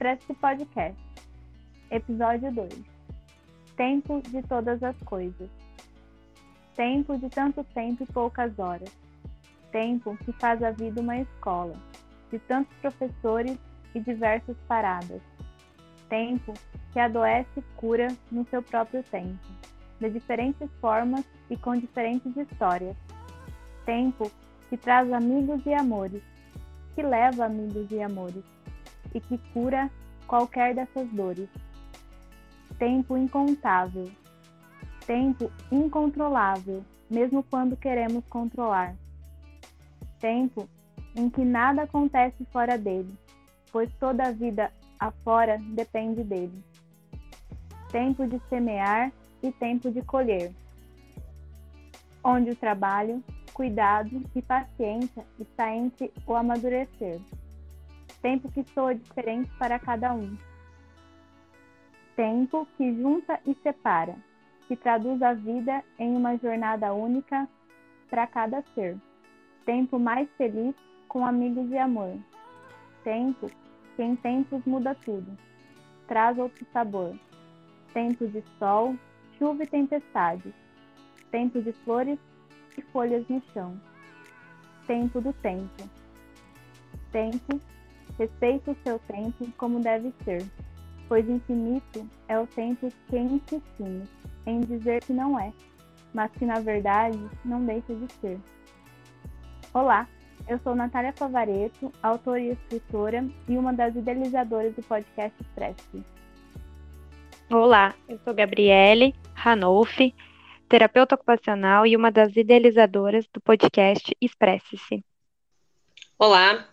Express Podcast, Episódio 2 Tempo de todas as coisas. Tempo de tanto tempo e poucas horas. Tempo que faz a vida uma escola, de tantos professores e diversas paradas. Tempo que adoece e cura no seu próprio tempo, de diferentes formas e com diferentes histórias. Tempo que traz amigos e amores, que leva amigos e amores, e que cura qualquer dessas dores. Tempo incontável, tempo incontrolável, mesmo quando queremos controlar. Tempo em que nada acontece fora dele, pois toda a vida afora depende dele. Tempo de semear e tempo de colher, onde o trabalho, cuidado e paciência está entre o amadurecer. Tempo que soa diferente para cada um. Tempo que junta e separa, que traduz a vida em uma jornada única para cada ser. Tempo mais feliz com amigos e amor. Tempo que em tempos muda tudo, traz outro sabor. Tempo de sol, chuva e tempestade. Tempo de flores e folhas no chão. Tempo do tempo. Tempo, respeite o seu tempo como deve ser, pois infinito é o tempo que insistimos em dizer que não é, mas que na verdade não deixa de ser. Olá, eu sou Natália Favareto, autora e escritora e uma das idealizadoras do podcast Express. Olá, eu sou Gabriele Ranolfi, terapeuta ocupacional e uma das idealizadoras do podcast Expresse-se. Olá,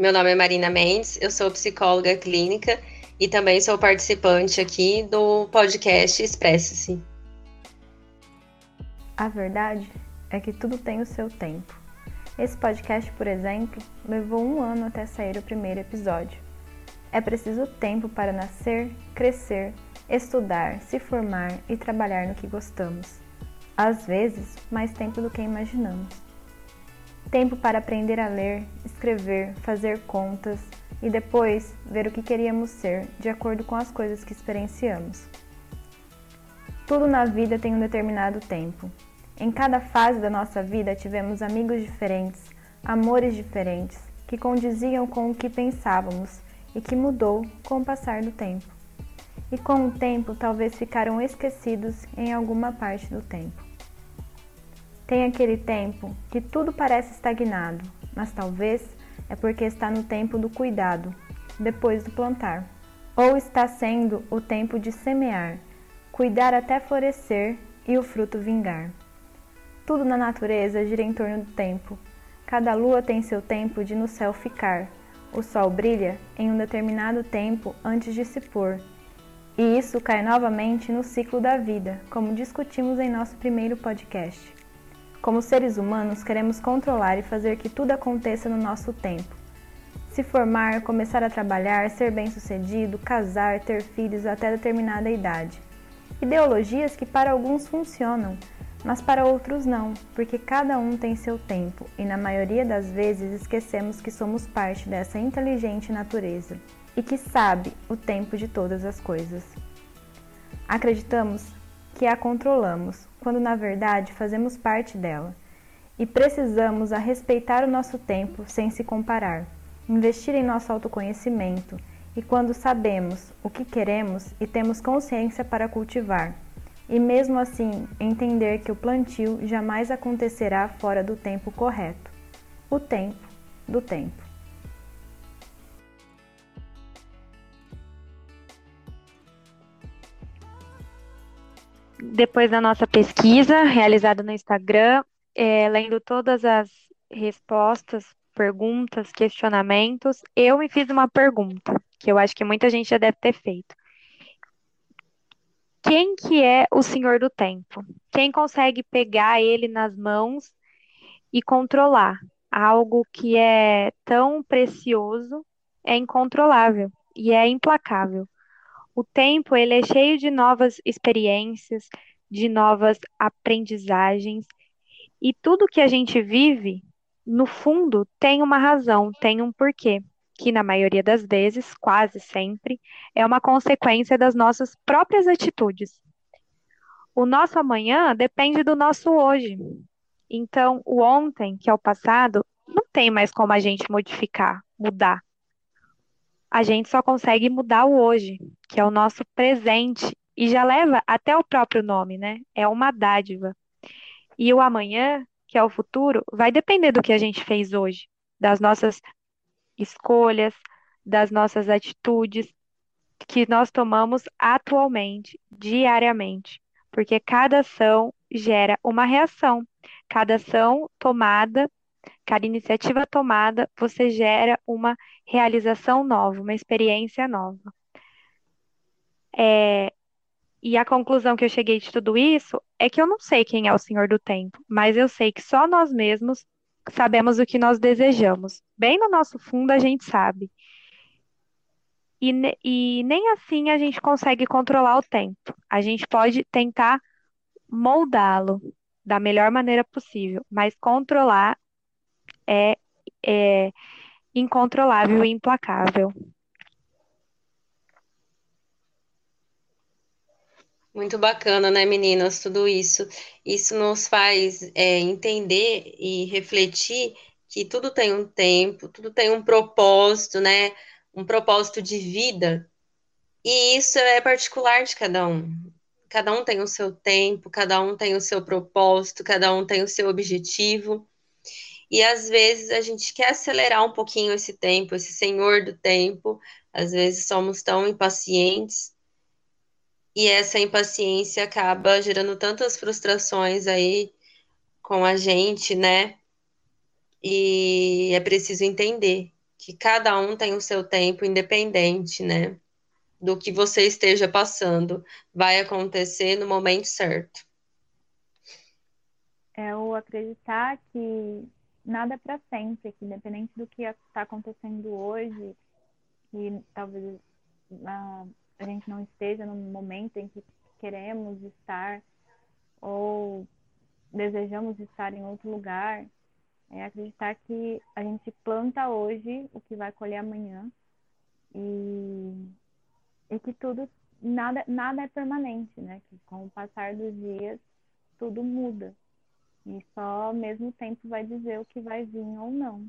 meu nome é Marina Mendes, eu sou psicóloga clínica e também sou participante aqui do podcast Expresse-se. A verdade é que tudo tem o seu tempo. Esse podcast, por exemplo, levou um ano até sair o primeiro episódio. É preciso tempo para nascer, crescer, estudar, se formar e trabalhar no que gostamos às vezes mais tempo do que imaginamos. Tempo para aprender a ler, escrever, fazer contas e depois ver o que queríamos ser de acordo com as coisas que experienciamos. Tudo na vida tem um determinado tempo. Em cada fase da nossa vida tivemos amigos diferentes, amores diferentes, que condiziam com o que pensávamos e que mudou com o passar do tempo. E com o tempo talvez ficaram esquecidos em alguma parte do tempo. Tem aquele tempo que tudo parece estagnado, mas talvez é porque está no tempo do cuidado, depois do plantar. Ou está sendo o tempo de semear, cuidar até florescer e o fruto vingar. Tudo na natureza gira em torno do tempo. Cada lua tem seu tempo de no céu ficar. O sol brilha em um determinado tempo antes de se pôr. E isso cai novamente no ciclo da vida, como discutimos em nosso primeiro podcast. Como seres humanos, queremos controlar e fazer que tudo aconteça no nosso tempo. Se formar, começar a trabalhar, ser bem-sucedido, casar, ter filhos até determinada idade. Ideologias que para alguns funcionam, mas para outros não, porque cada um tem seu tempo e na maioria das vezes esquecemos que somos parte dessa inteligente natureza e que sabe o tempo de todas as coisas. Acreditamos que a controlamos, quando na verdade fazemos parte dela. E precisamos a respeitar o nosso tempo sem se comparar, investir em nosso autoconhecimento e quando sabemos o que queremos e temos consciência para cultivar. E mesmo assim, entender que o plantio jamais acontecerá fora do tempo correto. O tempo do tempo. Depois da nossa pesquisa realizada no Instagram, é, lendo todas as respostas, perguntas, questionamentos, eu me fiz uma pergunta que eu acho que muita gente já deve ter feito. Quem que é o Senhor do Tempo? Quem consegue pegar ele nas mãos e controlar? Algo que é tão precioso, é incontrolável e é implacável. O tempo ele é cheio de novas experiências, de novas aprendizagens, e tudo que a gente vive, no fundo, tem uma razão, tem um porquê. que na maioria das vezes, quase sempre, é uma consequência das nossas próprias atitudes. O nosso amanhã depende do nosso hoje. Então, o ontem, que é o passado, não tem mais como a gente modificar, mudar. A gente só consegue mudar o hoje, que é o nosso presente, e já leva até o próprio nome, né? É uma dádiva. E o amanhã, que é o futuro, vai depender do que a gente fez hoje, das nossas escolhas, das nossas atitudes que nós tomamos atualmente, diariamente, porque cada ação gera uma reação. Cada ação tomada, cada iniciativa tomada, você gera uma realização nova, uma experiência nova. É, e a conclusão que eu cheguei de tudo isso é que eu não sei quem é o Senhor do Tempo, mas eu sei que só nós mesmos sabemos o que nós desejamos. Bem no nosso fundo a gente sabe. E, e nem assim a gente consegue controlar o tempo. A gente pode tentar moldá-lo da melhor maneira possível, mas controlar é, é incontrolável e implacável. Muito bacana, né, meninas? Tudo isso. Isso nos faz é, entender e refletir que tudo tem um tempo, tudo tem um propósito, né? Um propósito de vida. E isso é particular de cada um. Cada um tem o seu tempo, cada um tem o seu propósito, cada um tem o seu objetivo. E às vezes a gente quer acelerar um pouquinho esse tempo, esse senhor do tempo. Às vezes somos tão impacientes e essa impaciência acaba gerando tantas frustrações aí com a gente, né? E é preciso entender que cada um tem o seu tempo independente, né? Do que você esteja passando, vai acontecer no momento certo. É o acreditar que nada para sempre, que independente do que está acontecendo hoje, que talvez ah, a gente não esteja no momento em que queremos estar ou desejamos estar em outro lugar, é acreditar que a gente planta hoje o que vai colher amanhã e, e que tudo, nada, nada é permanente, né? Que com o passar dos dias tudo muda e só mesmo o tempo vai dizer o que vai vir ou não.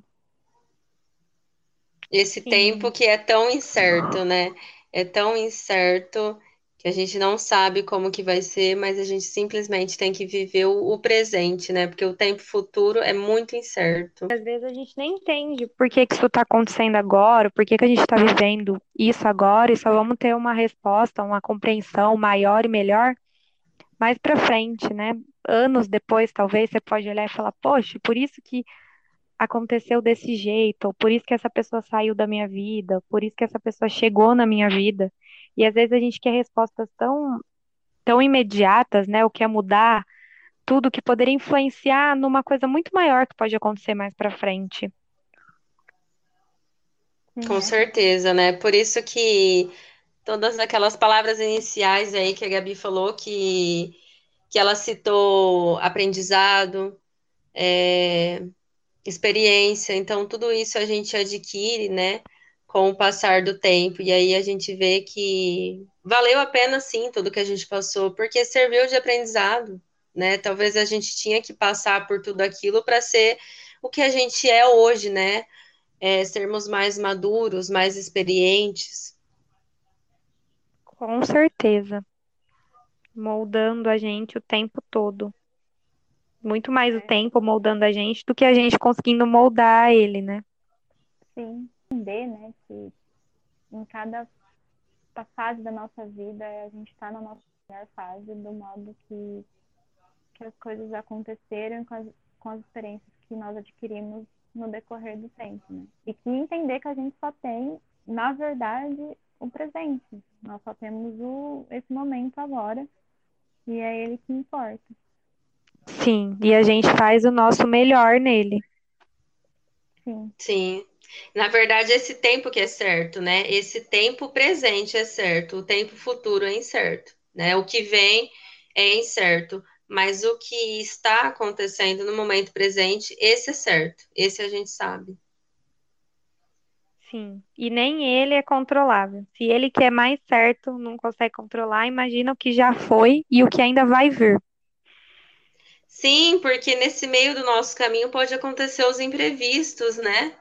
Esse Sim. tempo que é tão incerto, né? é tão incerto que a gente não sabe como que vai ser, mas a gente simplesmente tem que viver o, o, presente, né? Porque o tempo futuro é muito incerto. Às vezes a gente nem entende por que, que isso está acontecendo agora, por que, que a gente está vivendo isso agora, e só vamos ter uma resposta, uma compreensão maior e melhor mais para frente, né? Anos depois, talvez, você pode olhar e falar, poxa, por isso que aconteceu desse jeito, ou por isso que essa pessoa saiu da minha vida, por isso que essa pessoa chegou na minha vida. E às vezes a gente quer respostas tão, tão imediatas, né? O que é mudar tudo que poderia influenciar numa coisa muito maior que pode acontecer mais para frente. Com certeza, né? Por isso que todas aquelas palavras iniciais aí que a Gabi falou, que, que ela citou aprendizado, é, experiência, então tudo isso a gente adquire, né, com o passar do tempo, e aí a gente vê que valeu a pena sim tudo que a gente passou, porque serviu de aprendizado, né? Talvez a gente tinha que passar por tudo aquilo para ser o que a gente é hoje, né? É, sermos mais maduros, mais experientes. Com certeza. Moldando a gente o tempo todo muito mais o é. tempo moldando a gente do que a gente conseguindo moldar ele, né? Sim, entender, né, que em cada fase da nossa vida a gente está na nossa melhor fase, do modo que, que as coisas aconteceram com as, com as experiências que nós adquirimos no decorrer do tempo, né? E que entender que a gente só tem, na verdade, o presente. Nós só temos o, esse momento agora e é ele que importa. Sim, e a gente faz o nosso melhor nele. Sim. Sim. Na verdade, esse tempo que é certo, né? Esse tempo presente é certo, o tempo futuro é incerto, né? O que vem é incerto, mas o que está acontecendo no momento presente, esse é certo, esse a gente sabe. Sim. E nem ele é controlável. Se ele que é mais certo não consegue controlar, imagina o que já foi e o que ainda vai vir. Sim, porque nesse meio do nosso caminho pode acontecer os imprevistos, né?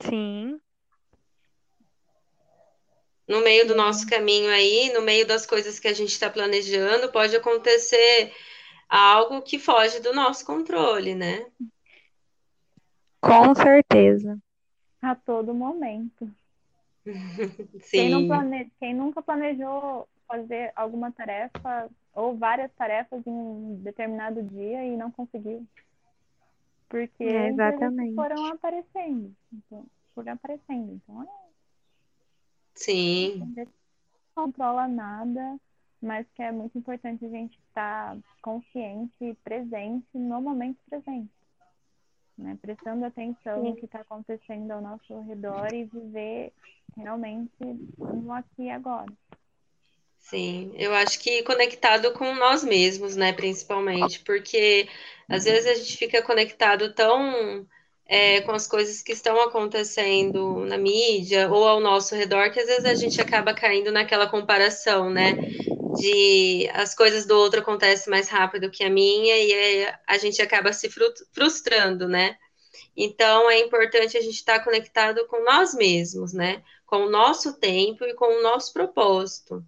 Sim. No meio do nosso caminho aí, no meio das coisas que a gente está planejando, pode acontecer algo que foge do nosso controle, né? Com certeza. A todo momento. Quem, plane... Quem nunca planejou fazer alguma tarefa ou várias tarefas em um determinado dia e não conseguiu? Porque É, exatamente. foram aparecendo. Então, foram aparecendo. Então, é, sim, a gente não controla nada, mas que é muito importante a gente estar consciente e presente no momento presente. Né? Prestando atenção no Sim. que está acontecendo ao nosso redor e viver realmente no aqui e agora. sim. Eu acho que conectado com nós mesmos, né? Principalmente, porque às vezes a gente fica conectado tão é, com as coisas que estão acontecendo na mídia ou ao nosso redor, que às vezes a gente acaba caindo naquela comparação, né? De as coisas do outro acontecem mais rápido que a minha e a gente acaba se fru- frustrando, né? Então é importante a gente estar conectado com nós mesmos, né? Com o nosso tempo e com o nosso propósito.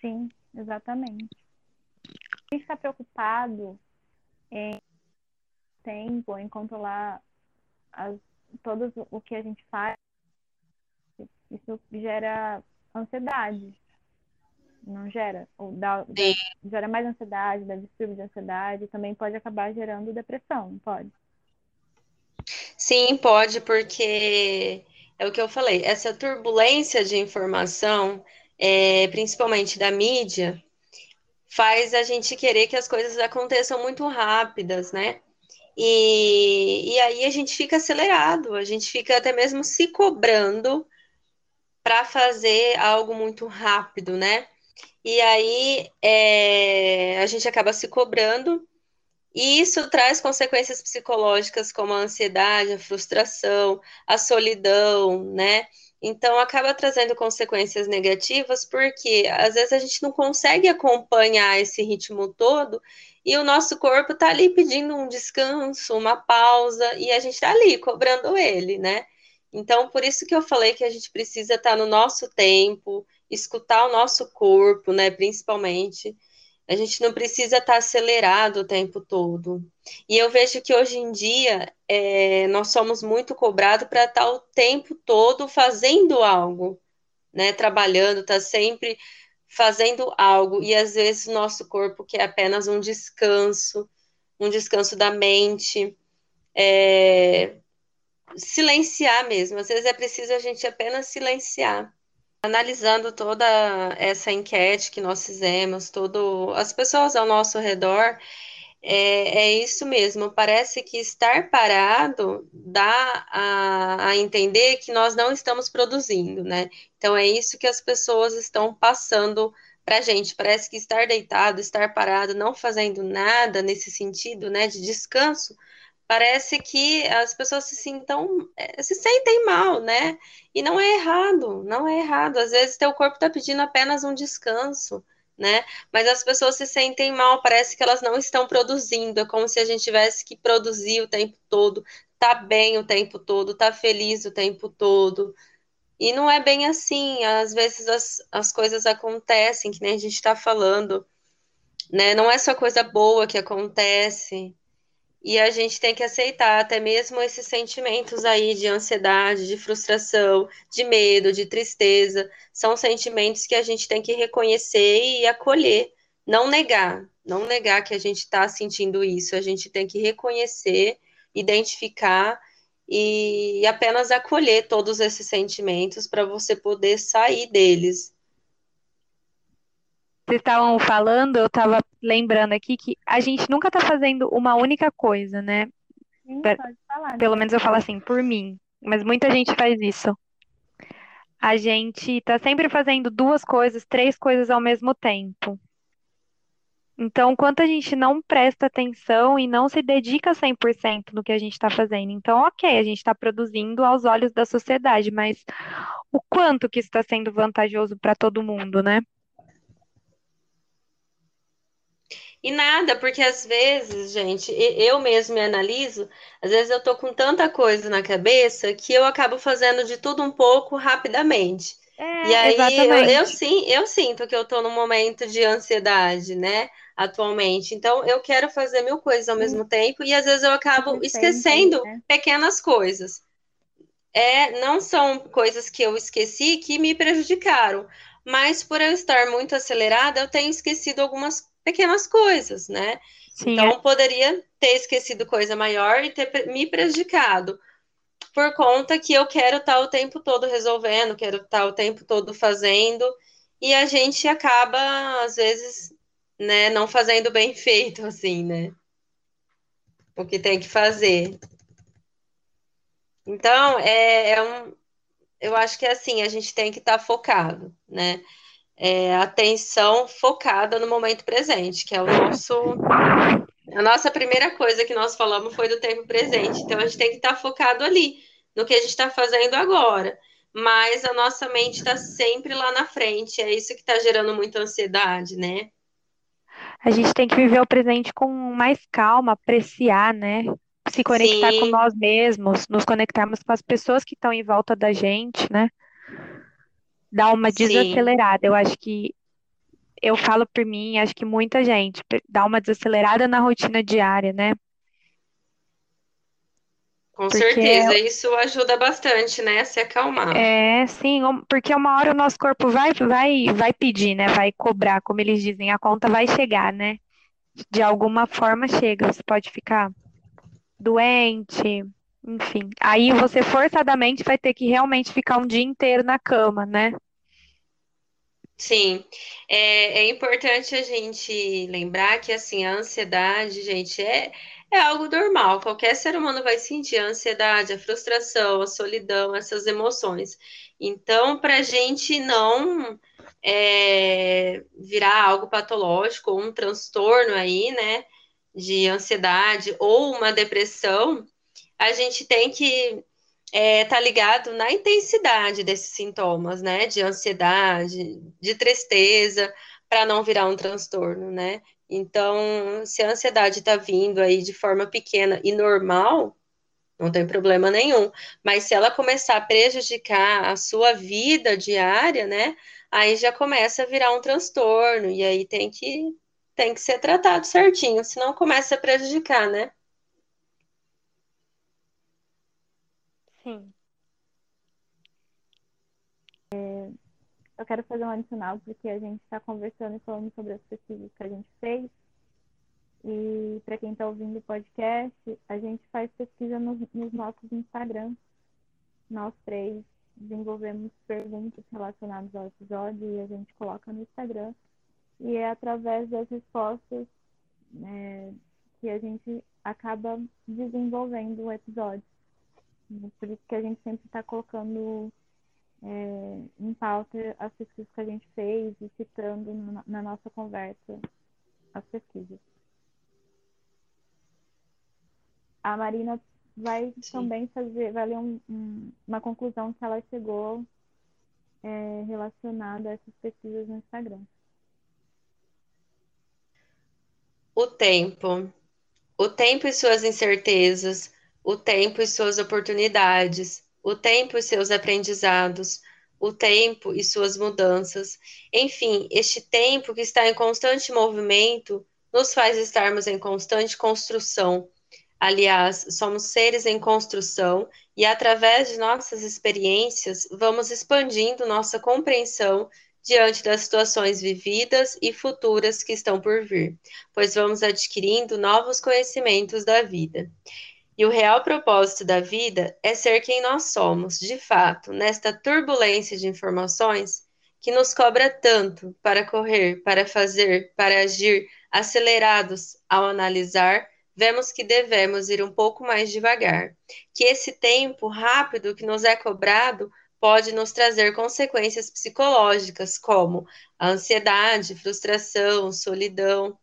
Sim, exatamente. Gente está preocupado em tempo, em controlar as, todo o que a gente faz, isso gera ansiedade, não gera? Ou dá, gera mais ansiedade, dá distúrbio de ansiedade, também pode acabar gerando depressão, pode? Sim, pode, porque é o que eu falei, essa turbulência de informação, é, principalmente da mídia, faz a gente querer que as coisas aconteçam muito rápidas, né? E, e aí a gente fica acelerado, a gente fica até mesmo se cobrando para fazer algo muito rápido, né? E aí é, a gente acaba se cobrando. E isso traz consequências psicológicas como a ansiedade, a frustração, a solidão, né? Então acaba trazendo consequências negativas porque às vezes a gente não consegue acompanhar esse ritmo todo e o nosso corpo tá ali pedindo um descanso, uma pausa e a gente tá ali cobrando ele, né? Então por isso que eu falei que a gente precisa estar no nosso tempo, escutar o nosso corpo, né? Principalmente. A gente não precisa estar acelerado o tempo todo. E eu vejo que hoje em dia é, nós somos muito cobrados para estar o tempo todo fazendo algo, né? Trabalhando, tá sempre fazendo algo. E às vezes o nosso corpo quer apenas um descanso, um descanso da mente, é, silenciar mesmo. Às vezes é preciso a gente apenas silenciar analisando toda essa enquete que nós fizemos, todo, as pessoas ao nosso redor, é, é isso mesmo. Parece que estar parado dá a, a entender que nós não estamos produzindo, né? Então é isso que as pessoas estão passando para a gente. Parece que estar deitado, estar parado, não fazendo nada nesse sentido, né, de descanso, parece que as pessoas se sintam, eh, se sentem mal, né? E não é errado, não é errado. Às vezes teu corpo está pedindo apenas um descanso, né? Mas as pessoas se sentem mal, parece que elas não estão produzindo, é como se a gente tivesse que produzir o tempo todo, tá bem o tempo todo, tá feliz o tempo todo. E não é bem assim, às vezes as, as coisas acontecem, que nem a gente está falando, né? Não é só coisa boa que acontece. E a gente tem que aceitar até mesmo esses sentimentos aí de ansiedade, de frustração, de medo, de tristeza. São sentimentos que a gente tem que reconhecer e acolher, não negar, não negar que a gente está sentindo isso. A gente tem que reconhecer, identificar e apenas acolher todos esses sentimentos para você poder sair deles. Vocês estavam falando, eu estava lembrando aqui que a gente nunca está fazendo uma única coisa, né? Sim, Pe- pode falar. Pelo menos eu falo assim, por mim. Mas muita gente faz isso. A gente tá sempre fazendo duas coisas, três coisas ao mesmo tempo. Então, quanto a gente não presta atenção e não se dedica 100% no que a gente está fazendo. Então, ok, a gente está produzindo aos olhos da sociedade, mas o quanto que está sendo vantajoso para todo mundo, né? E nada, porque às vezes, gente, eu mesmo me analiso, às vezes eu tô com tanta coisa na cabeça que eu acabo fazendo de tudo um pouco rapidamente. É, E aí eu, eu, sim, eu sinto que eu tô num momento de ansiedade, né, atualmente. Então eu quero fazer mil coisas ao mesmo tempo e às vezes eu acabo esquecendo né? pequenas coisas. É, não são coisas que eu esqueci que me prejudicaram, mas por eu estar muito acelerada, eu tenho esquecido algumas pequenas coisas, né? Sim, é, Então, poderia ter esquecido coisa maior e ter me prejudicado, por conta que eu quero estar o tempo todo resolvendo, quero estar o tempo todo fazendo, e a gente acaba, às vezes, né, não fazendo bem feito, assim, né? O que tem que fazer. Então, é, é um, eu acho que é assim, a gente tem que estar focado, né? É, atenção focada no momento presente, que é o nosso, a nossa primeira coisa que nós falamos foi do tempo presente. Então a gente tem que estar focado ali, no que a gente está fazendo agora. Mas a nossa mente está sempre lá na frente, é isso que está gerando muita ansiedade, né? a gente tem que viver o presente com mais calma, apreciar, né? Se conectar com Sim, nós mesmos, nos conectarmos com as pessoas que estão em volta da gente, né? Dar uma sim, desacelerada. Eu acho que eu falo por mim, acho que muita gente dá uma desacelerada na rotina diária, né? com Porque certeza. Isso ajuda bastante, né, a se acalmar. é sim, porque uma hora o nosso corpo vai, vai, vai pedir, né? Vai cobrar, como eles dizem, a conta vai chegar, né? De alguma forma chega. Você pode ficar doente, enfim. Aí você forçadamente vai ter que realmente ficar um dia inteiro na cama, né? Sim, é, é importante a gente lembrar que assim, a ansiedade, gente, é, é algo normal. Qualquer ser humano vai sentir a ansiedade, a frustração, a solidão, essas emoções. Então, para a gente não é, virar algo patológico um transtorno aí, né, de ansiedade ou uma depressão, a gente tem que é, tá ligado na intensidade desses sintomas, né? De ansiedade, de tristeza, para não virar um transtorno, né? Então, se a ansiedade está vindo aí de forma pequena e normal, não tem problema nenhum. Mas se ela começar a prejudicar a sua vida diária, né? Aí já começa a virar um transtorno, e aí tem que, tem que ser tratado certinho, senão começa a prejudicar, né? Sim. Eu quero fazer um adicional porque a gente está conversando e falando sobre as pesquisas que a gente fez. E para quem está ouvindo o podcast, a gente faz pesquisa nos, nos nossos Instagram. Nós três desenvolvemos perguntas relacionadas ao episódio e a gente coloca no Instagram. E é através das respostas né, que a gente acaba desenvolvendo o episódio. Por isso que a gente sempre está colocando é, em pauta as pesquisas que a gente fez e citando na, na nossa conversa as pesquisas. A Marina vai Sim. também fazer, vai ler um, um, uma conclusão que ela chegou é, relacionada a essas pesquisas no Instagram. O tempo. O tempo e suas incertezas, o tempo e suas oportunidades, o tempo e seus aprendizados, o tempo e suas mudanças. Enfim, este tempo que está em constante movimento nos faz estarmos em constante construção. Aliás, somos seres em construção e, através de nossas experiências, vamos expandindo nossa compreensão diante das situações vividas e futuras que estão por vir, pois vamos adquirindo novos conhecimentos da vida. E o real propósito da vida é ser quem nós somos, de fato, nesta turbulência de informações que nos cobra tanto para correr, para fazer, para agir, acelerados ao analisar, vemos que devemos ir um pouco mais devagar, que esse tempo rápido que nos é cobrado pode nos trazer consequências psicológicas, como a ansiedade, frustração, solidão.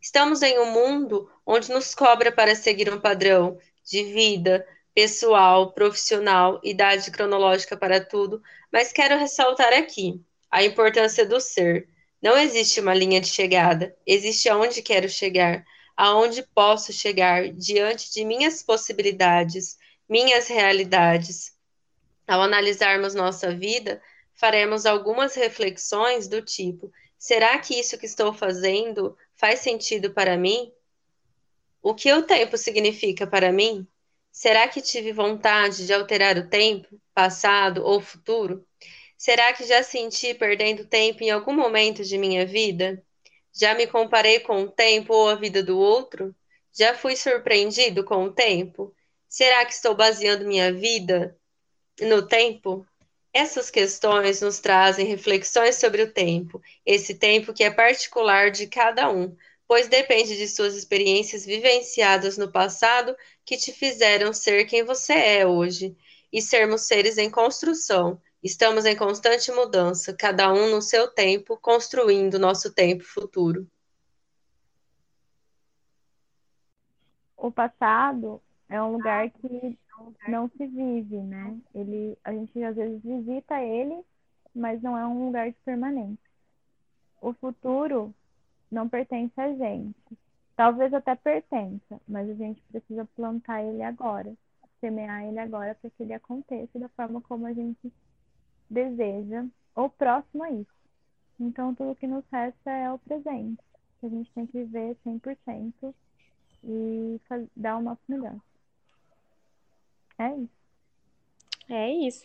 Estamos em um mundo onde nos cobra para seguir um padrão de vida pessoal, profissional, idade cronológica para tudo, mas quero ressaltar aqui a importância do ser. Não existe uma linha de chegada, existe aonde quero chegar, aonde posso chegar diante de minhas possibilidades, minhas realidades. Ao analisarmos nossa vida, faremos algumas reflexões do tipo: será que isso que estou fazendo faz sentido para mim? O que o tempo significa para mim? Será que tive vontade de alterar o tempo, passado ou futuro? Será que já senti perdendo tempo em algum momento de minha vida? Já me comparei com o tempo ou a vida do outro? Já fui surpreendido com o tempo? Será que estou baseando minha vida no tempo? Essas questões nos trazem reflexões sobre o tempo, esse tempo que é particular de cada um, pois depende de suas experiências vivenciadas no passado que te fizeram ser quem você é hoje. E sermos seres em construção. Estamos em constante mudança, cada um no seu tempo, construindo nosso tempo futuro. O passado é um lugar que não se vive, né? Ele, a gente às vezes visita ele, mas não é um lugar de permanente. O futuro não pertence a gente. Talvez até pertença, mas a gente precisa plantar ele agora, semear ele agora para que ele aconteça da forma como a gente deseja ou próximo a isso. Então, tudo que nos resta é o presente, que a gente tem que viver 100% e dar o nosso melhor. É isso. É isso.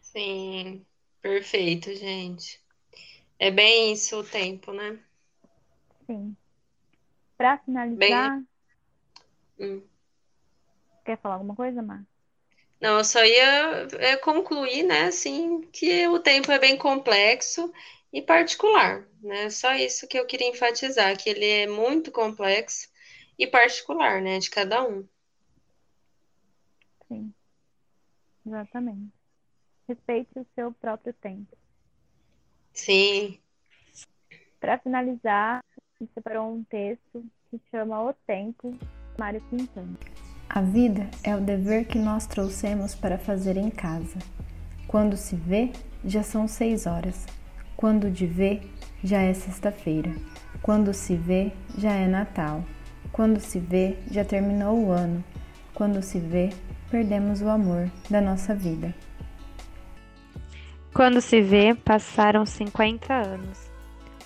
Sim, perfeito, gente. É bem isso o tempo, né? Sim. Para finalizar, Bem... hum. quer falar alguma coisa, Mar? Não, eu só ia é, concluir, né, assim, que o tempo é bem complexo e particular, né? Só isso que eu queria enfatizar, que ele é muito complexo e particular, né, de cada um. Sim, exatamente. Respeite o seu próprio tempo. Sim. Para finalizar, me separou um texto que chama O Tempo, Mário Quintana. A vida é o dever que nós trouxemos para fazer em casa. Quando se vê, já são seis horas. Quando de vê, já é sexta-feira. Quando se vê, já é Natal. Quando se vê, já terminou o ano. Quando se vê, perdemos o amor da nossa vida. Quando se vê, passaram 50 anos.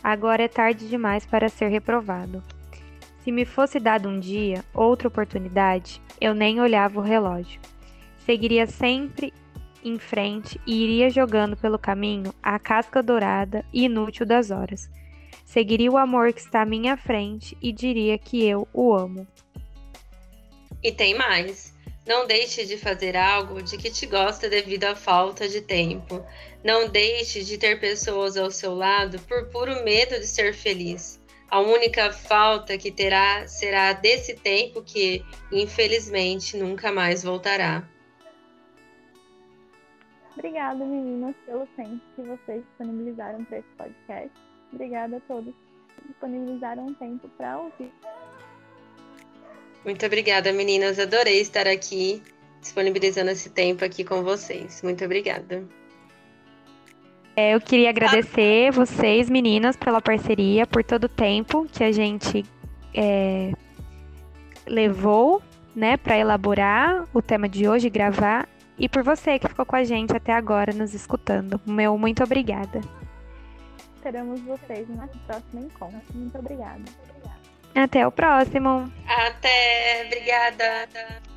Agora é tarde demais para ser reprovado. Se me fosse dado um dia, outra oportunidade, eu nem olhava o relógio. Seguiria sempre em frente e iria jogando pelo caminho a casca dourada e inútil das horas. Seguiria o amor que está à minha frente e diria que eu o amo. E tem mais. Não deixe de fazer algo de que te gosta devido à falta de tempo. Não deixe de ter pessoas ao seu lado por puro medo de ser feliz. A única falta que terá será desse tempo que, infelizmente, nunca mais voltará. Obrigada, meninas, pelo tempo que vocês disponibilizaram para esse podcast. Obrigada a todos que disponibilizaram um tempo para ouvir. Muito obrigada, meninas. Adorei estar aqui, disponibilizando esse tempo aqui com vocês. Muito obrigada. É, eu queria agradecer vocês, meninas, pela parceria, por todo o tempo que a gente é, levou, né, para elaborar o tema de hoje, gravar, e por você que ficou com a gente até agora, nos escutando. Meu muito obrigada. Esperamos vocês no nosso próximo encontro. Muito obrigada. Até o próximo. Até, obrigada.